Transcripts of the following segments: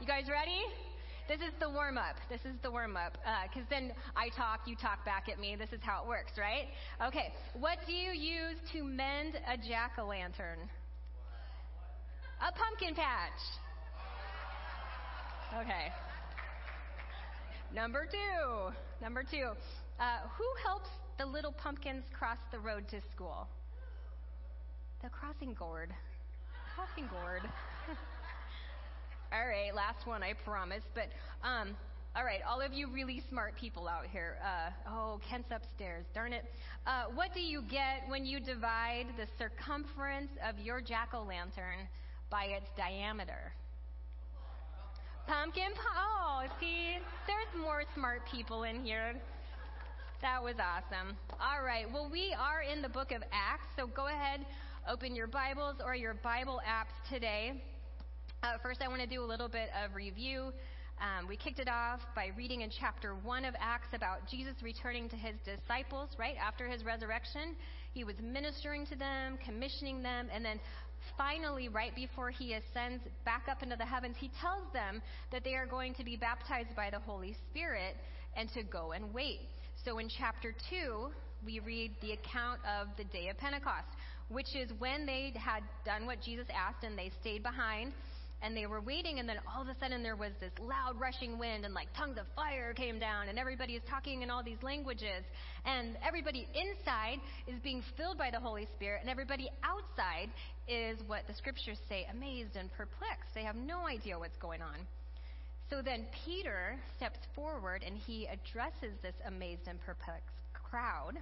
you guys ready? This is the warm up. This is the warm up. Because uh, then I talk, you talk back at me. This is how it works, right? Okay. What do you use to mend a jack o' lantern? A pumpkin patch. Okay. Number two. Number two. Uh, who helps the little pumpkins cross the road to school? The crossing gourd. Crossing gourd. all right, last one, I promise. But, um, all right, all of you really smart people out here. Uh, oh, Kent's upstairs. Darn it. Uh, what do you get when you divide the circumference of your jack o' lantern by its diameter? Pumpkin Oh, see, there's more smart people in here. That was awesome. All right, well, we are in the book of Acts, so go ahead, open your Bibles or your Bible apps today. Uh, first, I want to do a little bit of review. Um, we kicked it off by reading in chapter 1 of Acts about Jesus returning to his disciples right after his resurrection. He was ministering to them, commissioning them, and then finally, right before he ascends back up into the heavens, he tells them that they are going to be baptized by the Holy Spirit and to go and wait. So in chapter 2, we read the account of the day of Pentecost, which is when they had done what Jesus asked and they stayed behind and they were waiting and then all of a sudden there was this loud rushing wind and like tongues of fire came down and everybody is talking in all these languages. And everybody inside is being filled by the holy spirit and everybody outside is what the scriptures say amazed and perplexed. They have no idea what's going on. So then peter steps forward and he addresses this amazed and perplexed crowd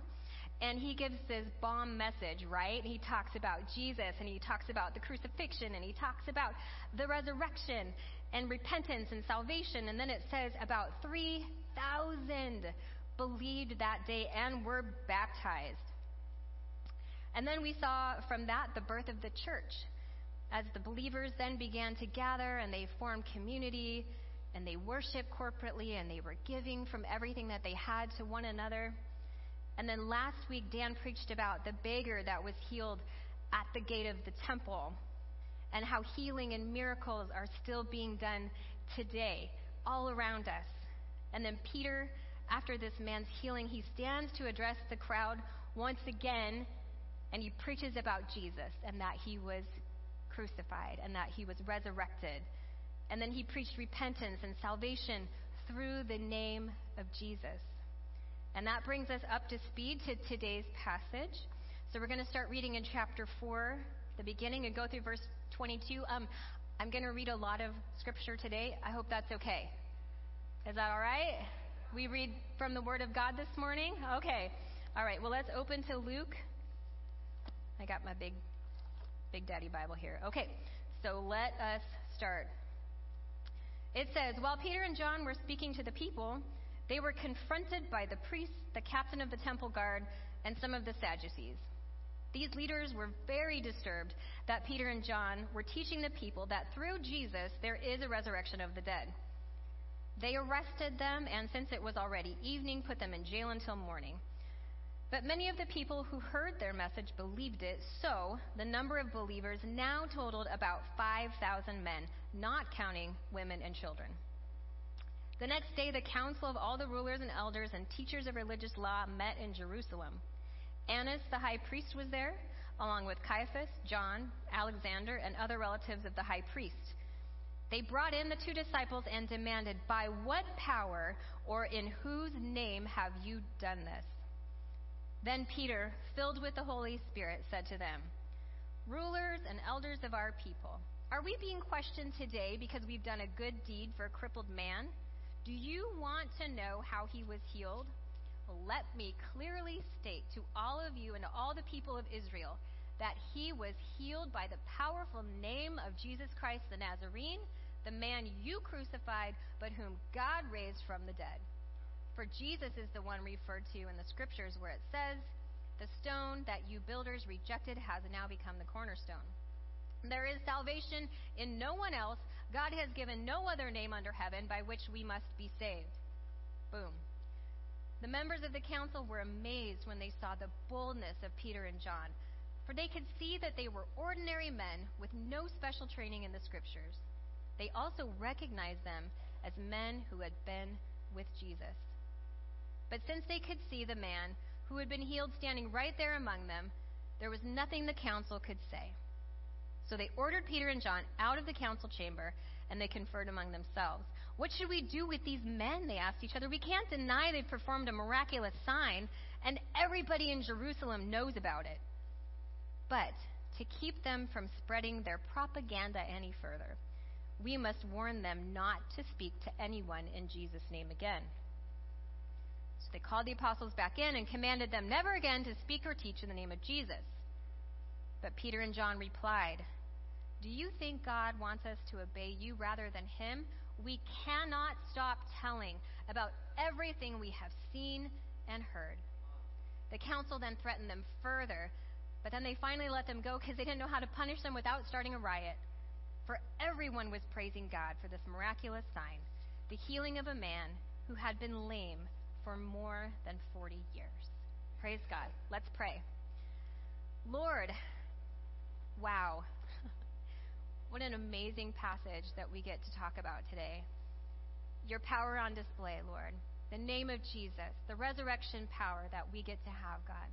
and he gives this bomb message, right? He talks about Jesus and he talks about the crucifixion and he talks about the resurrection and repentance and salvation. And then it says about 3,000 believed that day and were baptized. And then we saw from that the birth of the church. As the believers then began to gather and they formed community and they worshiped corporately and they were giving from everything that they had to one another. And then last week, Dan preached about the beggar that was healed at the gate of the temple and how healing and miracles are still being done today all around us. And then Peter, after this man's healing, he stands to address the crowd once again and he preaches about Jesus and that he was crucified and that he was resurrected. And then he preached repentance and salvation through the name of Jesus. And that brings us up to speed to today's passage. So we're going to start reading in chapter 4, the beginning, and go through verse 22. Um, I'm going to read a lot of scripture today. I hope that's okay. Is that all right? We read from the Word of God this morning? Okay. All right. Well, let's open to Luke. I got my big, big daddy Bible here. Okay. So let us start. It says, While Peter and John were speaking to the people, they were confronted by the priests, the captain of the temple guard, and some of the Sadducees. These leaders were very disturbed that Peter and John were teaching the people that through Jesus there is a resurrection of the dead. They arrested them and, since it was already evening, put them in jail until morning. But many of the people who heard their message believed it, so the number of believers now totaled about 5,000 men, not counting women and children. The next day, the council of all the rulers and elders and teachers of religious law met in Jerusalem. Annas, the high priest, was there, along with Caiaphas, John, Alexander, and other relatives of the high priest. They brought in the two disciples and demanded, By what power or in whose name have you done this? Then Peter, filled with the Holy Spirit, said to them, Rulers and elders of our people, are we being questioned today because we've done a good deed for a crippled man? Do you want to know how he was healed? Let me clearly state to all of you and to all the people of Israel that he was healed by the powerful name of Jesus Christ the Nazarene, the man you crucified, but whom God raised from the dead. For Jesus is the one referred to in the scriptures where it says, The stone that you builders rejected has now become the cornerstone. There is salvation in no one else. God has given no other name under heaven by which we must be saved. Boom. The members of the council were amazed when they saw the boldness of Peter and John, for they could see that they were ordinary men with no special training in the scriptures. they also recognized them as men who had been with Jesus. But since they could see the man who had been healed standing right there among them, there was nothing the council could say. So they ordered Peter and John out of the council chamber, and they conferred among themselves. What should we do with these men? They asked each other. We can't deny they've performed a miraculous sign, and everybody in Jerusalem knows about it. But to keep them from spreading their propaganda any further, we must warn them not to speak to anyone in Jesus' name again. So they called the apostles back in and commanded them never again to speak or teach in the name of Jesus. But Peter and John replied, Do you think God wants us to obey you rather than him? We cannot stop telling about everything we have seen and heard. The council then threatened them further, but then they finally let them go because they didn't know how to punish them without starting a riot. For everyone was praising God for this miraculous sign, the healing of a man who had been lame for more than 40 years. Praise God. Let's pray. Lord, wow. What an amazing passage that we get to talk about today. Your power on display, Lord. The name of Jesus, the resurrection power that we get to have, God.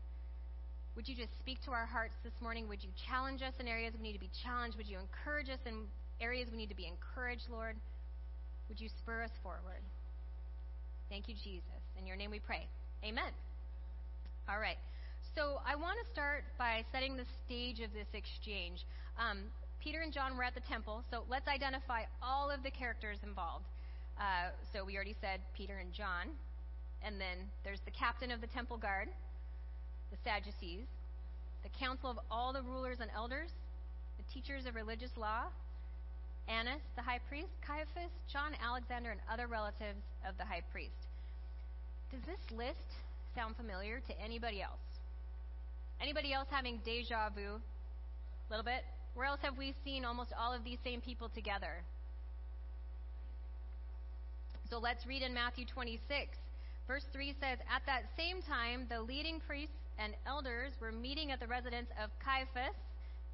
Would you just speak to our hearts this morning? Would you challenge us in areas we need to be challenged? Would you encourage us in areas we need to be encouraged, Lord? Would you spur us forward? Thank you, Jesus. In your name we pray. Amen. All right. So I want to start by setting the stage of this exchange. Um, Peter and John were at the temple, so let's identify all of the characters involved. Uh, so we already said Peter and John, and then there's the captain of the temple guard, the Sadducees, the council of all the rulers and elders, the teachers of religious law, Annas, the high priest, Caiaphas, John, Alexander, and other relatives of the high priest. Does this list sound familiar to anybody else? Anybody else having deja vu? A little bit? Where else have we seen almost all of these same people together? So let's read in Matthew 26. Verse 3 says, At that same time, the leading priests and elders were meeting at the residence of Caiaphas,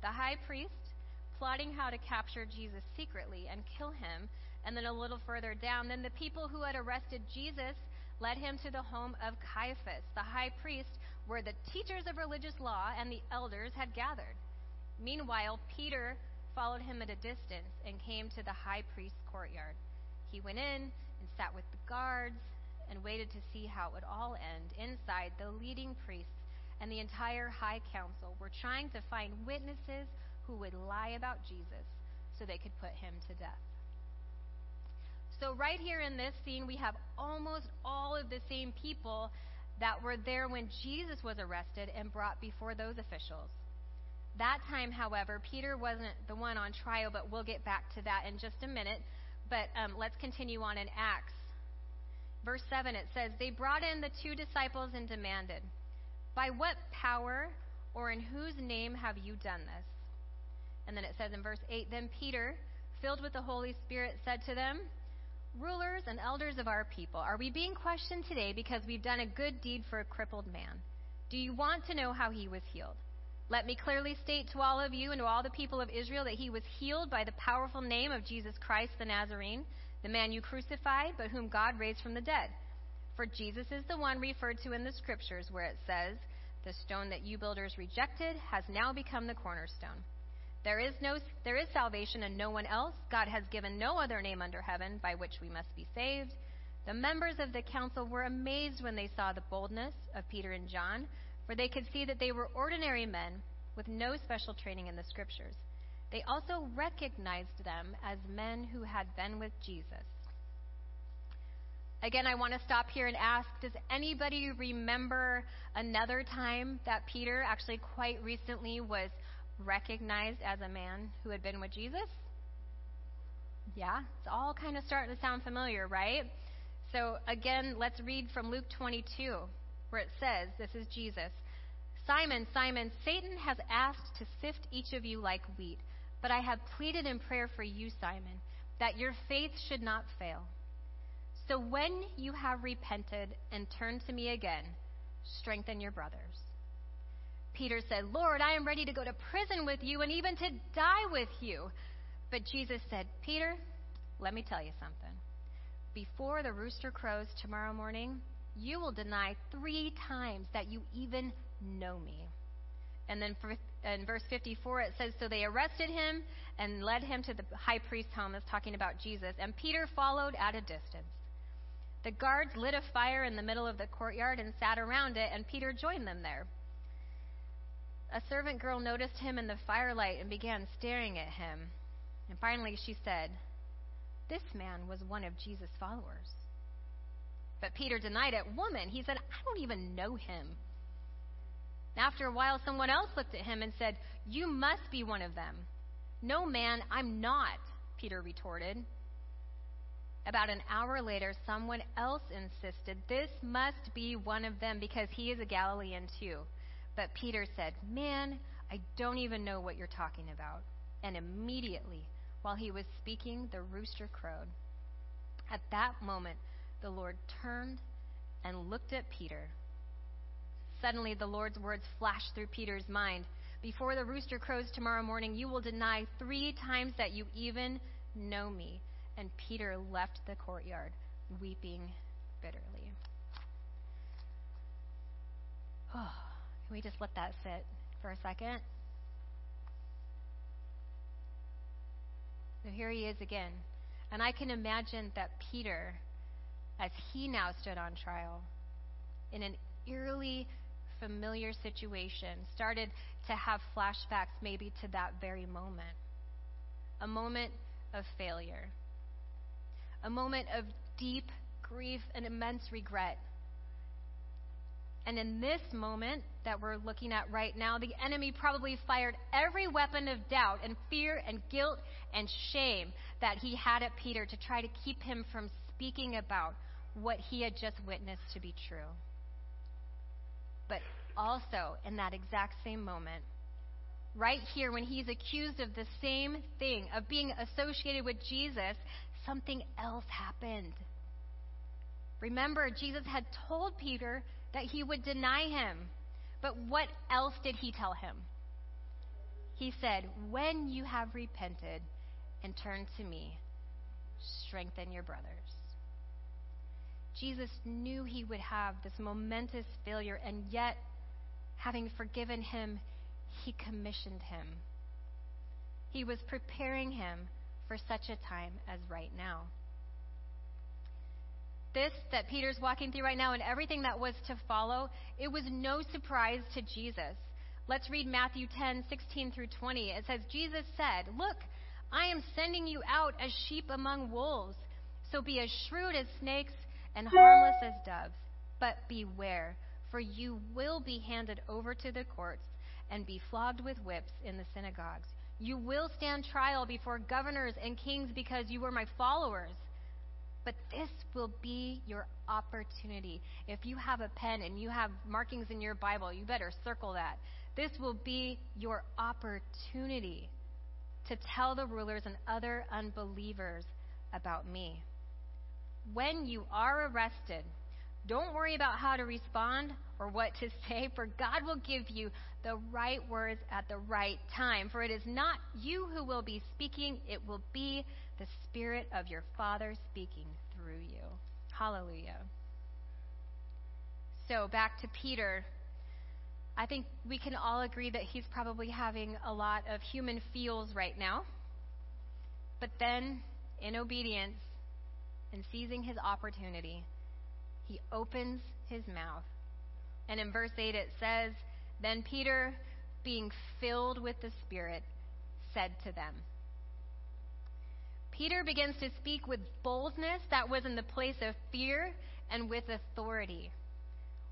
the high priest plotting how to capture Jesus secretly and kill him. And then a little further down, then the people who had arrested Jesus led him to the home of Caiaphas, the high priest, where the teachers of religious law and the elders had gathered. Meanwhile, Peter followed him at a distance and came to the high priest's courtyard. He went in and sat with the guards and waited to see how it would all end. Inside, the leading priests and the entire high council were trying to find witnesses who would lie about Jesus so they could put him to death. So, right here in this scene, we have almost all of the same people that were there when Jesus was arrested and brought before those officials. That time, however, Peter wasn't the one on trial, but we'll get back to that in just a minute. But um, let's continue on in Acts. Verse 7, it says, They brought in the two disciples and demanded, By what power or in whose name have you done this? And then it says in verse 8 Then Peter, filled with the Holy Spirit, said to them, Rulers and elders of our people, are we being questioned today because we've done a good deed for a crippled man? Do you want to know how he was healed? Let me clearly state to all of you and to all the people of Israel that he was healed by the powerful name of Jesus Christ the Nazarene, the man you crucified, but whom God raised from the dead. For Jesus is the one referred to in the scriptures where it says, The stone that you builders rejected has now become the cornerstone. There is no there is salvation in no one else. God has given no other name under heaven by which we must be saved. The members of the council were amazed when they saw the boldness of Peter and John, for they could see that they were ordinary men with no special training in the scriptures. They also recognized them as men who had been with Jesus. Again, I want to stop here and ask Does anybody remember another time that Peter, actually quite recently, was recognized as a man who had been with Jesus? Yeah, it's all kind of starting to sound familiar, right? So, again, let's read from Luke 22, where it says, This is Jesus. Simon, Simon, Satan has asked to sift each of you like wheat, but I have pleaded in prayer for you, Simon, that your faith should not fail. So when you have repented and turned to me again, strengthen your brothers. Peter said, Lord, I am ready to go to prison with you and even to die with you. But Jesus said, Peter, let me tell you something. Before the rooster crows tomorrow morning, you will deny three times that you even know me. And then for, in verse 54, it says, So they arrested him and led him to the high priest's home. That's talking about Jesus. And Peter followed at a distance. The guards lit a fire in the middle of the courtyard and sat around it, and Peter joined them there. A servant girl noticed him in the firelight and began staring at him. And finally she said, This man was one of Jesus' followers. But Peter denied it. Woman, he said, I don't even know him. After a while, someone else looked at him and said, You must be one of them. No, man, I'm not, Peter retorted. About an hour later, someone else insisted, This must be one of them because he is a Galilean too. But Peter said, Man, I don't even know what you're talking about. And immediately, while he was speaking, the rooster crowed. At that moment, the Lord turned and looked at Peter. Suddenly, the Lord's words flashed through Peter's mind. Before the rooster crows tomorrow morning, you will deny three times that you even know me. And Peter left the courtyard, weeping bitterly. Oh, can we just let that sit for a second? So here he is again. And I can imagine that Peter as he now stood on trial in an eerily familiar situation, started to have flashbacks maybe to that very moment. A moment of failure, a moment of deep grief and immense regret. And in this moment that we're looking at right now, the enemy probably fired every weapon of doubt and fear and guilt and shame that he had at Peter to try to keep him from speaking about what he had just witnessed to be true. But also, in that exact same moment, right here, when he's accused of the same thing, of being associated with Jesus, something else happened. Remember, Jesus had told Peter that he would deny him. But what else did he tell him? He said, When you have repented and turned to me, strengthen your brothers. Jesus knew he would have this momentous failure, and yet, having forgiven him, he commissioned him. He was preparing him for such a time as right now. This that Peter's walking through right now and everything that was to follow, it was no surprise to Jesus. Let's read Matthew 10, 16 through 20. It says, Jesus said, Look, I am sending you out as sheep among wolves. So be as shrewd as snakes and harmless as doves. But beware, for you will be handed over to the courts and be flogged with whips in the synagogues. You will stand trial before governors and kings because you were my followers. But this will be your opportunity. If you have a pen and you have markings in your Bible, you better circle that. This will be your opportunity to tell the rulers and other unbelievers about me when you are arrested, don't worry about how to respond or what to say, for God will give you the right words at the right time. For it is not you who will be speaking, it will be the Spirit of your Father speaking through you. Hallelujah. So, back to Peter. I think we can all agree that he's probably having a lot of human feels right now. But then, in obedience, and seizing his opportunity, he opens his mouth. And in verse 8 it says, Then Peter, being filled with the Spirit, said to them, Peter begins to speak with boldness that was in the place of fear and with authority.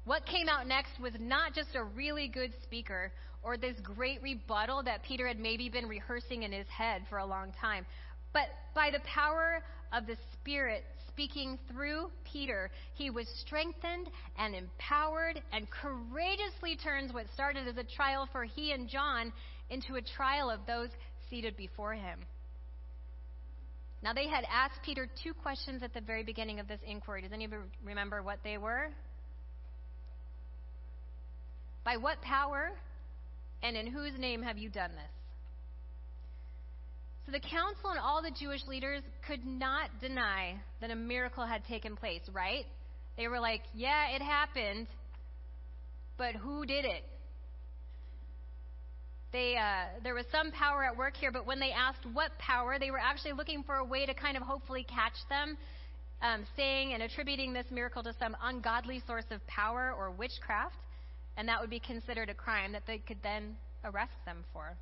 What came out next was not just a really good speaker or this great rebuttal that Peter had maybe been rehearsing in his head for a long time, but by the power of the Spirit speaking through Peter, he was strengthened and empowered and courageously turns what started as a trial for he and John into a trial of those seated before him. Now, they had asked Peter two questions at the very beginning of this inquiry. Does anybody remember what they were? By what power and in whose name have you done this? So the council and all the Jewish leaders could not deny that a miracle had taken place, right? They were like, yeah, it happened, but who did it? They, uh, there was some power at work here, but when they asked what power, they were actually looking for a way to kind of hopefully catch them, um, saying and attributing this miracle to some ungodly source of power or witchcraft, and that would be considered a crime that they could then arrest them for.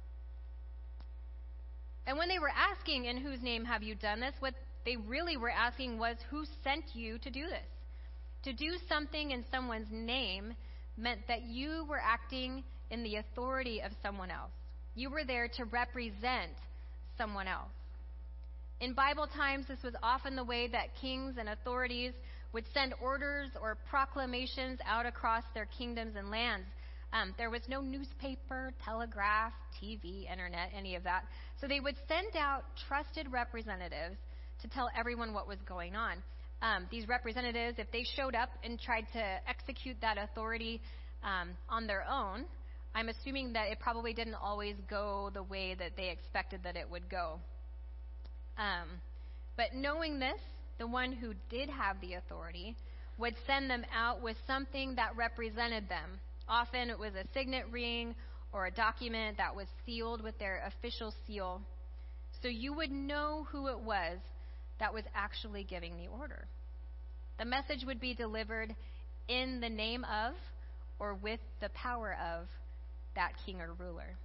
And when they were asking, In whose name have you done this? what they really were asking was, Who sent you to do this? To do something in someone's name meant that you were acting in the authority of someone else. You were there to represent someone else. In Bible times, this was often the way that kings and authorities would send orders or proclamations out across their kingdoms and lands. Um, there was no newspaper, telegraph, TV, internet, any of that. So they would send out trusted representatives to tell everyone what was going on. Um, these representatives, if they showed up and tried to execute that authority um, on their own, I'm assuming that it probably didn't always go the way that they expected that it would go. Um, but knowing this, the one who did have the authority would send them out with something that represented them. Often it was a signet ring or a document that was sealed with their official seal. So you would know who it was that was actually giving the order. The message would be delivered in the name of or with the power of that king or ruler.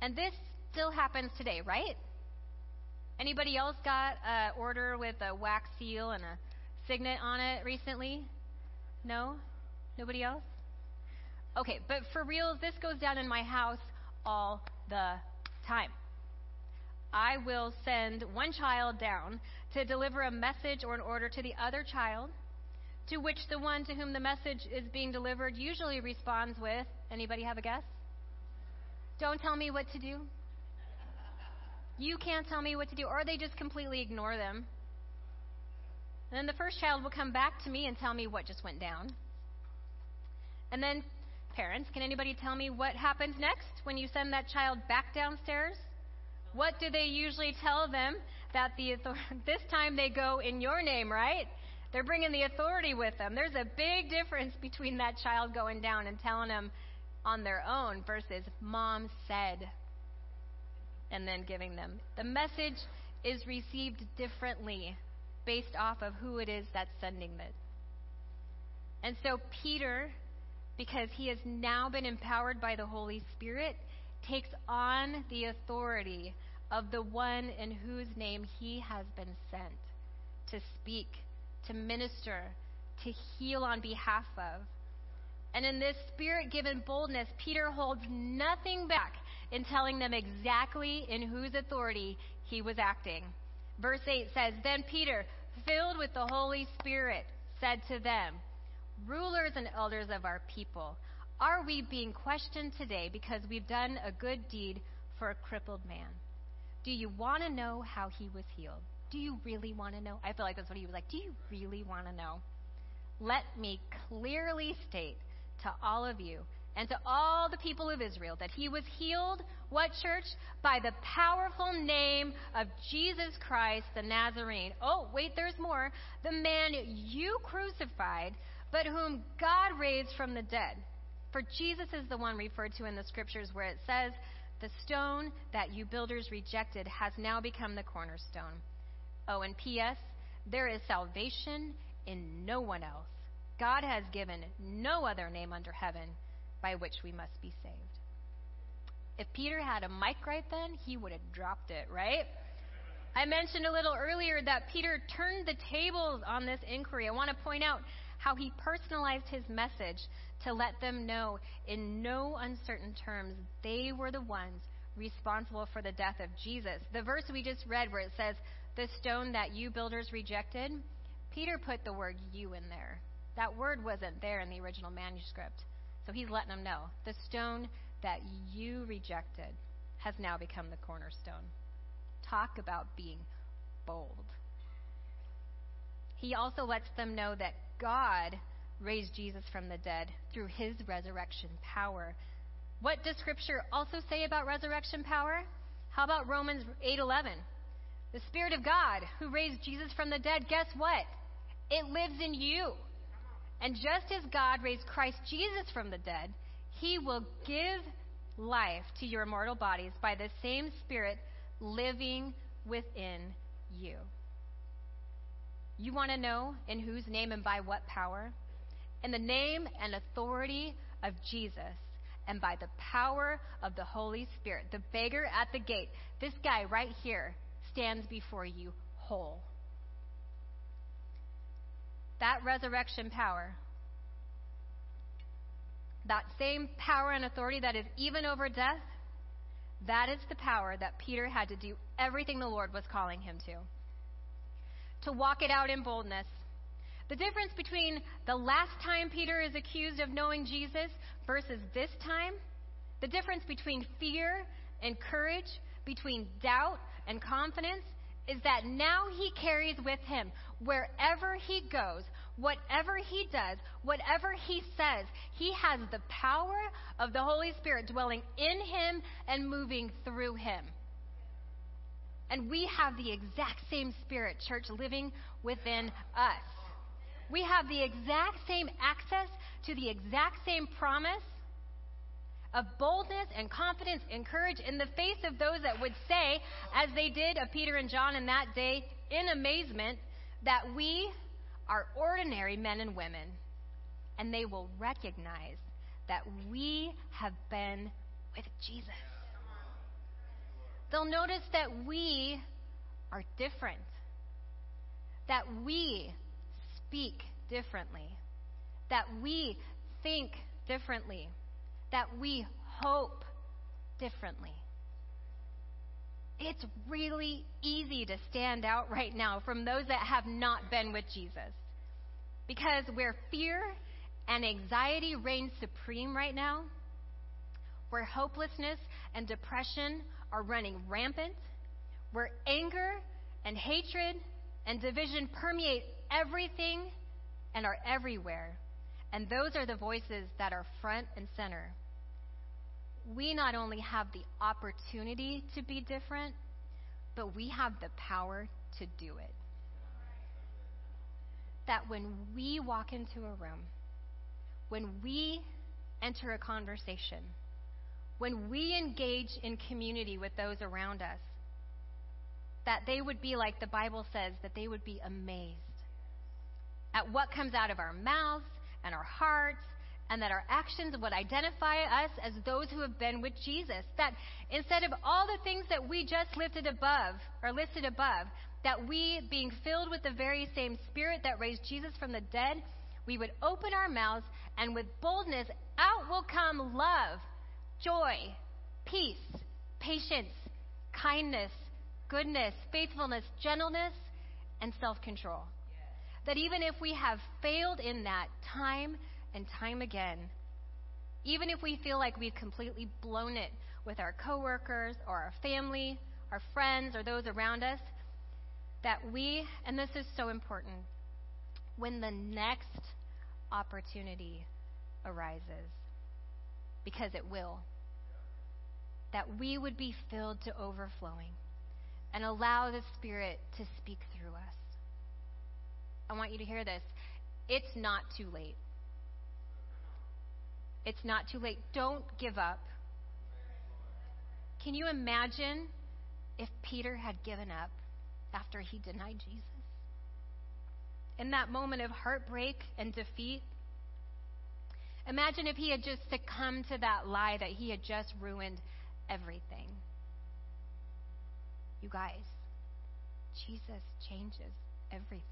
And this still happens today, right? Anybody else got an order with a wax seal and a signet on it recently? No? Nobody else? Okay, but for real, this goes down in my house all the time. I will send one child down to deliver a message or an order to the other child, to which the one to whom the message is being delivered usually responds with, anybody have a guess? Don't tell me what to do. You can't tell me what to do, or they just completely ignore them. And then the first child will come back to me and tell me what just went down. And then, parents, can anybody tell me what happens next when you send that child back downstairs? What do they usually tell them that the author- this time they go in your name, right? They're bringing the authority with them. There's a big difference between that child going down and telling them on their own versus mom said and then giving them. The message is received differently based off of who it is that's sending it. And so Peter, because he has now been empowered by the Holy Spirit, takes on the authority of the one in whose name he has been sent to speak, to minister, to heal on behalf of. And in this spirit given boldness, Peter holds nothing back in telling them exactly in whose authority he was acting. Verse 8 says Then Peter, filled with the Holy Spirit, said to them, Rulers and elders of our people, are we being questioned today because we've done a good deed for a crippled man? Do you want to know how he was healed? Do you really want to know? I feel like that's what he was like. Do you really want to know? Let me clearly state to all of you and to all the people of Israel that he was healed, what church? By the powerful name of Jesus Christ the Nazarene. Oh, wait, there's more. The man you crucified, but whom God raised from the dead. For Jesus is the one referred to in the scriptures where it says, The stone that you builders rejected has now become the cornerstone. Oh, and P.S., there is salvation in no one else. God has given no other name under heaven by which we must be saved. If Peter had a mic right then, he would have dropped it, right? I mentioned a little earlier that Peter turned the tables on this inquiry. I want to point out how he personalized his message to let them know in no uncertain terms they were the ones responsible for the death of Jesus. The verse we just read where it says, The stone that you builders rejected, Peter put the word you in there. That word wasn't there in the original manuscript. So he's letting them know the stone that you rejected has now become the cornerstone. Talk about being bold. He also lets them know that God raised Jesus from the dead through his resurrection power. What does Scripture also say about resurrection power? How about Romans 8:11? The Spirit of God who raised Jesus from the dead, guess what? It lives in you. And just as God raised Christ Jesus from the dead, he will give life to your mortal bodies by the same Spirit living within you. You want to know in whose name and by what power? In the name and authority of Jesus and by the power of the Holy Spirit. The beggar at the gate, this guy right here, stands before you whole. That resurrection power, that same power and authority that is even over death, that is the power that Peter had to do everything the Lord was calling him to. To walk it out in boldness. The difference between the last time Peter is accused of knowing Jesus versus this time, the difference between fear and courage, between doubt and confidence, is that now he carries with him wherever he goes, whatever he does, whatever he says, he has the power of the Holy Spirit dwelling in him and moving through him. And we have the exact same Spirit, church, living within us. We have the exact same access to the exact same promise of boldness and confidence and courage in the face of those that would say, as they did of Peter and John in that day, in amazement, that we are ordinary men and women. And they will recognize that we have been with Jesus. They'll notice that we are different, that we speak differently, that we think differently that we hope differently. It's really easy to stand out right now from those that have not been with Jesus. Because where fear and anxiety reign supreme right now, where hopelessness and depression are running rampant, where anger and hatred and division permeate everything and are everywhere, and those are the voices that are front and center we not only have the opportunity to be different, but we have the power to do it. That when we walk into a room, when we enter a conversation, when we engage in community with those around us, that they would be like the Bible says, that they would be amazed at what comes out of our mouths and our hearts and that our actions would identify us as those who have been with Jesus. That instead of all the things that we just lifted above or listed above, that we, being filled with the very same Spirit that raised Jesus from the dead, we would open our mouths and with boldness out will come love, joy, peace, patience, kindness, goodness, faithfulness, gentleness, and self control. That even if we have failed in that time and time again. Even if we feel like we've completely blown it with our coworkers or our family, our friends, or those around us, that we, and this is so important, when the next opportunity arises, because it will, that we would be filled to overflowing and allow the Spirit to speak through us. I want you to hear this. It's not too late. It's not too late. Don't give up. Can you imagine if Peter had given up after he denied Jesus? In that moment of heartbreak and defeat, imagine if he had just succumbed to that lie that he had just ruined everything. You guys, Jesus changes everything.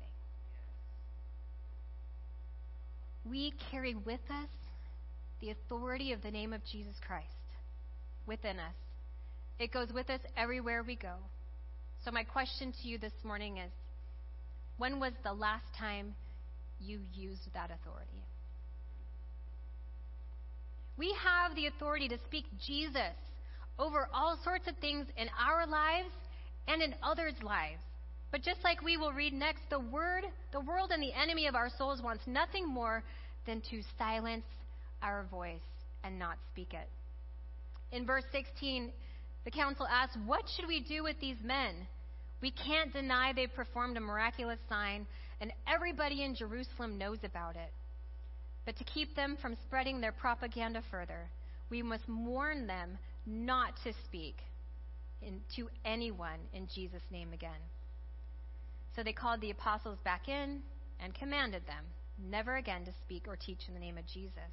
We carry with us the authority of the name of Jesus Christ within us. It goes with us everywhere we go. So, my question to you this morning is when was the last time you used that authority? We have the authority to speak Jesus over all sorts of things in our lives and in others' lives. But just like we will read next, the word, the world and the enemy of our souls wants nothing more than to silence our voice and not speak it. In verse 16, The council asks, What should we do with these men? We can't deny they've performed a miraculous sign, and everybody in Jerusalem knows about it. But to keep them from spreading their propaganda further, we must warn them not to speak in, to anyone in Jesus' name again. So they called the apostles back in and commanded them never again to speak or teach in the name of Jesus.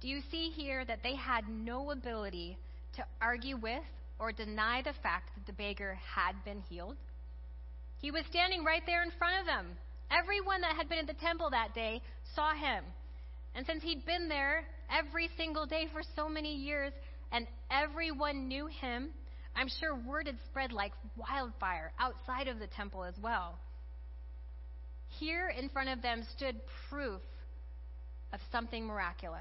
Do you see here that they had no ability to argue with or deny the fact that the beggar had been healed? He was standing right there in front of them. Everyone that had been at the temple that day saw him. And since he'd been there every single day for so many years and everyone knew him, I'm sure word had spread like wildfire outside of the temple as well. Here in front of them stood proof of something miraculous.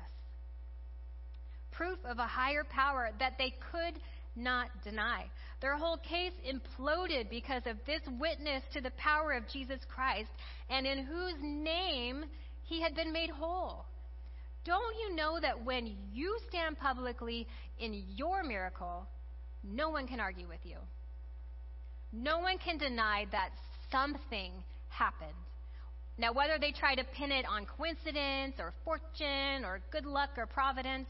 Proof of a higher power that they could not deny. Their whole case imploded because of this witness to the power of Jesus Christ and in whose name he had been made whole. Don't you know that when you stand publicly in your miracle, no one can argue with you? No one can deny that something happened. Now, whether they try to pin it on coincidence or fortune or good luck or providence,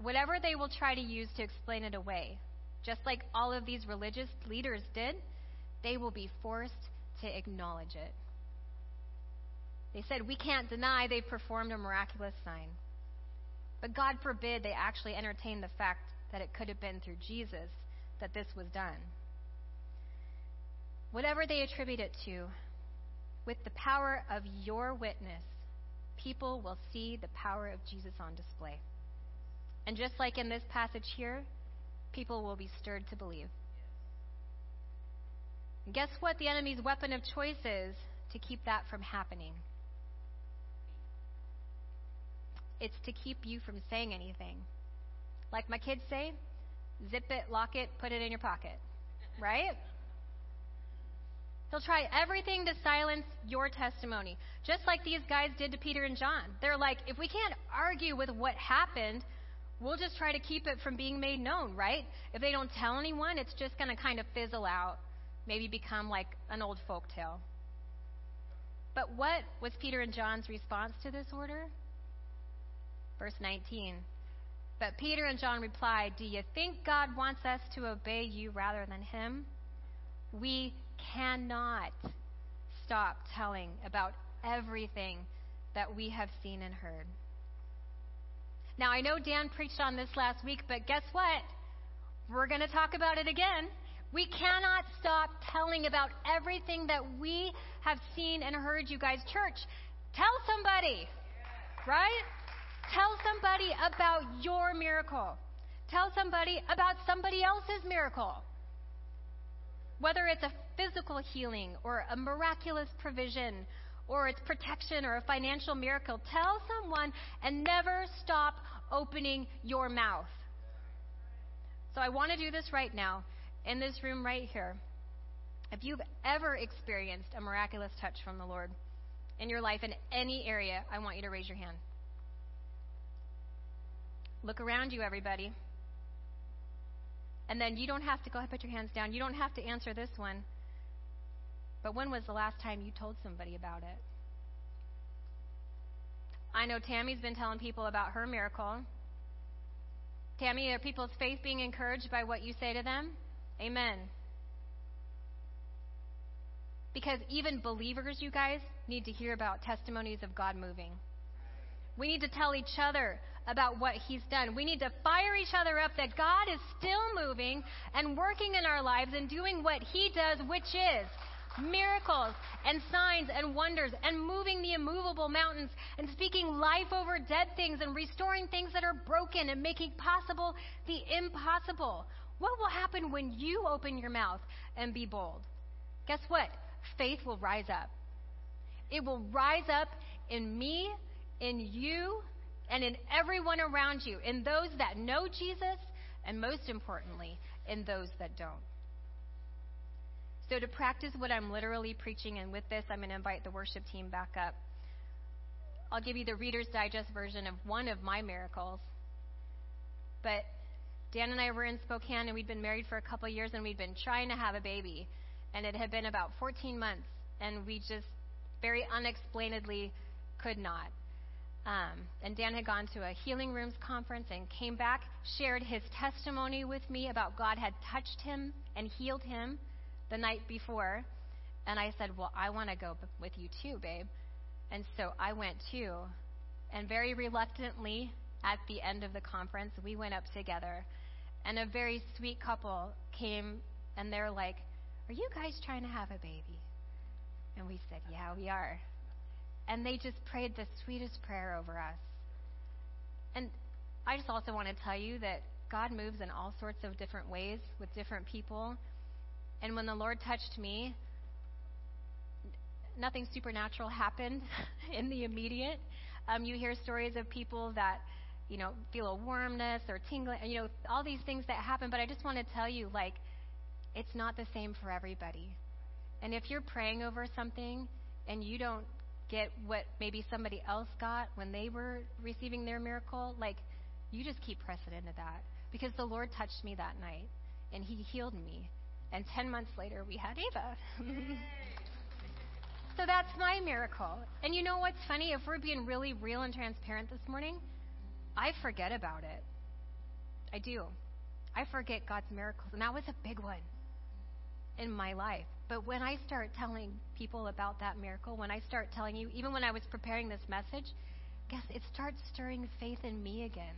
whatever they will try to use to explain it away, just like all of these religious leaders did, they will be forced to acknowledge it. They said, We can't deny they performed a miraculous sign. But God forbid they actually entertain the fact that it could have been through Jesus that this was done. Whatever they attribute it to, with the power of your witness, people will see the power of Jesus on display. And just like in this passage here, people will be stirred to believe. And guess what the enemy's weapon of choice is to keep that from happening? It's to keep you from saying anything. Like my kids say, zip it, lock it, put it in your pocket. Right? He'll try everything to silence your testimony, just like these guys did to Peter and John. They're like, if we can't argue with what happened, we'll just try to keep it from being made known, right? If they don't tell anyone, it's just going to kind of fizzle out, maybe become like an old folk tale. But what was Peter and John's response to this order? Verse 19. But Peter and John replied, Do you think God wants us to obey you rather than him? We cannot stop telling about everything that we have seen and heard. Now, I know Dan preached on this last week, but guess what? We're going to talk about it again. We cannot stop telling about everything that we have seen and heard, you guys. Church, tell somebody, right? Tell somebody about your miracle. Tell somebody about somebody else's miracle. Whether it's a physical healing or a miraculous provision or it's protection or a financial miracle, tell someone and never stop opening your mouth. So I want to do this right now in this room right here. If you've ever experienced a miraculous touch from the Lord in your life in any area, I want you to raise your hand. Look around you, everybody. And then you don't have to go ahead put your hands down. You don't have to answer this one. But when was the last time you told somebody about it? I know Tammy's been telling people about her miracle. Tammy, are people's faith being encouraged by what you say to them? Amen. Because even believers, you guys, need to hear about testimonies of God moving. We need to tell each other about what He's done. We need to fire each other up that God is still moving and working in our lives and doing what He does, which is miracles and signs and wonders and moving the immovable mountains and speaking life over dead things and restoring things that are broken and making possible the impossible. What will happen when you open your mouth and be bold? Guess what? Faith will rise up. It will rise up in me, in you, and in everyone around you, in those that know Jesus, and most importantly, in those that don't. So, to practice what I'm literally preaching, and with this, I'm going to invite the worship team back up. I'll give you the Reader's Digest version of one of my miracles. But Dan and I were in Spokane, and we'd been married for a couple years, and we'd been trying to have a baby. And it had been about 14 months, and we just very unexplainedly could not. Um, and Dan had gone to a healing rooms conference and came back, shared his testimony with me about God had touched him and healed him the night before. And I said, Well, I want to go with you too, babe. And so I went too. And very reluctantly, at the end of the conference, we went up together. And a very sweet couple came and they're like, Are you guys trying to have a baby? And we said, Yeah, we are. And they just prayed the sweetest prayer over us. And I just also want to tell you that God moves in all sorts of different ways with different people. And when the Lord touched me, nothing supernatural happened in the immediate. Um, you hear stories of people that, you know, feel a warmness or tingling, you know, all these things that happen. But I just want to tell you, like, it's not the same for everybody. And if you're praying over something and you don't get what maybe somebody else got when they were receiving their miracle, like, you just keep pressing into that. Because the Lord touched me that night and He healed me. And 10 months later, we had Ava. so that's my miracle. And you know what's funny? If we're being really real and transparent this morning, I forget about it. I do. I forget God's miracles. And that was a big one in my life. But when I start telling people about that miracle, when I start telling you, even when I was preparing this message, guess it starts stirring faith in me again.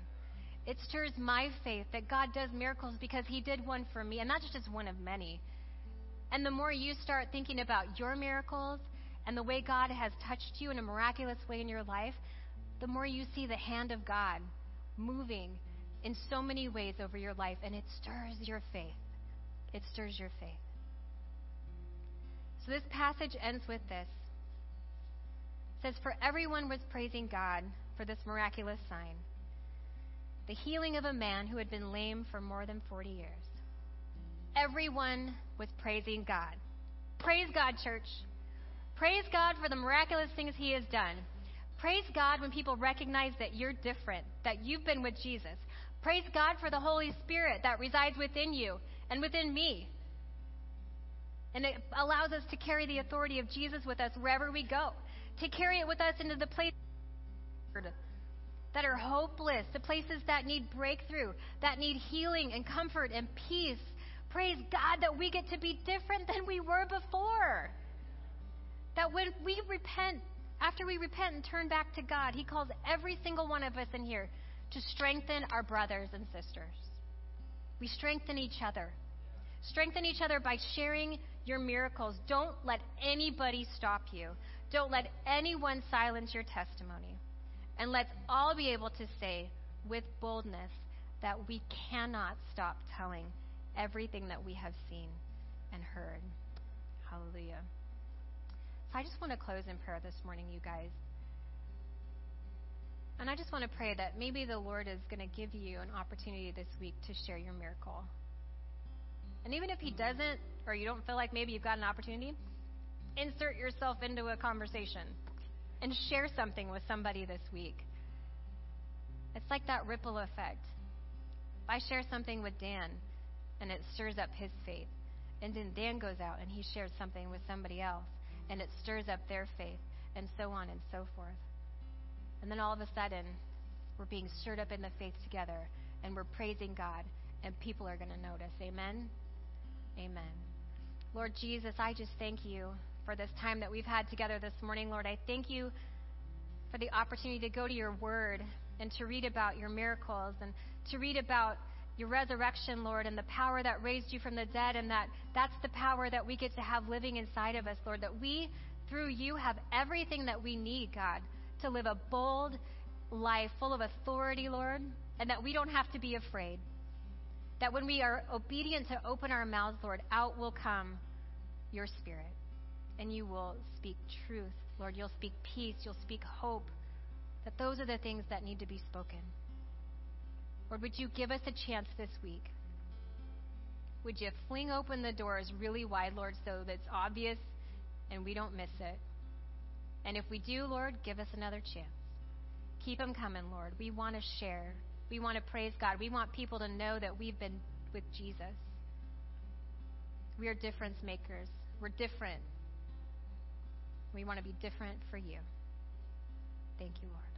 It stirs my faith that God does miracles because He did one for me, and that's just one of many. And the more you start thinking about your miracles and the way God has touched you in a miraculous way in your life, the more you see the hand of God moving in so many ways over your life, and it stirs your faith. It stirs your faith. So this passage ends with this. It says, For everyone was praising God for this miraculous sign the healing of a man who had been lame for more than 40 years. Everyone was praising God. Praise God, church. Praise God for the miraculous things He has done. Praise God when people recognize that you're different, that you've been with Jesus. Praise God for the Holy Spirit that resides within you and within me. And it allows us to carry the authority of Jesus with us wherever we go, to carry it with us into the places that are hopeless, the places that need breakthrough, that need healing and comfort and peace. Praise God that we get to be different than we were before. That when we repent, after we repent and turn back to God, He calls every single one of us in here to strengthen our brothers and sisters. We strengthen each other. Strengthen each other by sharing your miracles. Don't let anybody stop you. Don't let anyone silence your testimony. And let's all be able to say with boldness that we cannot stop telling everything that we have seen and heard. Hallelujah. So I just want to close in prayer this morning, you guys. And I just want to pray that maybe the Lord is going to give you an opportunity this week to share your miracle. And even if He doesn't, or you don't feel like maybe you've got an opportunity, insert yourself into a conversation and share something with somebody this week. It's like that ripple effect. If I share something with Dan and it stirs up his faith, and then Dan goes out and he shares something with somebody else and it stirs up their faith, and so on and so forth. And then all of a sudden, we're being stirred up in the faith together and we're praising God, and people are going to notice. Amen? Amen. Lord Jesus, I just thank you for this time that we've had together this morning. Lord, I thank you for the opportunity to go to your word and to read about your miracles and to read about your resurrection, Lord, and the power that raised you from the dead, and that that's the power that we get to have living inside of us, Lord, that we, through you, have everything that we need, God, to live a bold life full of authority, Lord, and that we don't have to be afraid. That when we are obedient to open our mouths, Lord, out will come your spirit. And you will speak truth, Lord. You'll speak peace. You'll speak hope. That those are the things that need to be spoken. Lord, would you give us a chance this week? Would you fling open the doors really wide, Lord, so that it's obvious and we don't miss it? And if we do, Lord, give us another chance. Keep them coming, Lord. We want to share We want to praise God. We want people to know that we've been with Jesus. We are difference makers. We're different. We want to be different for you. Thank you, Lord.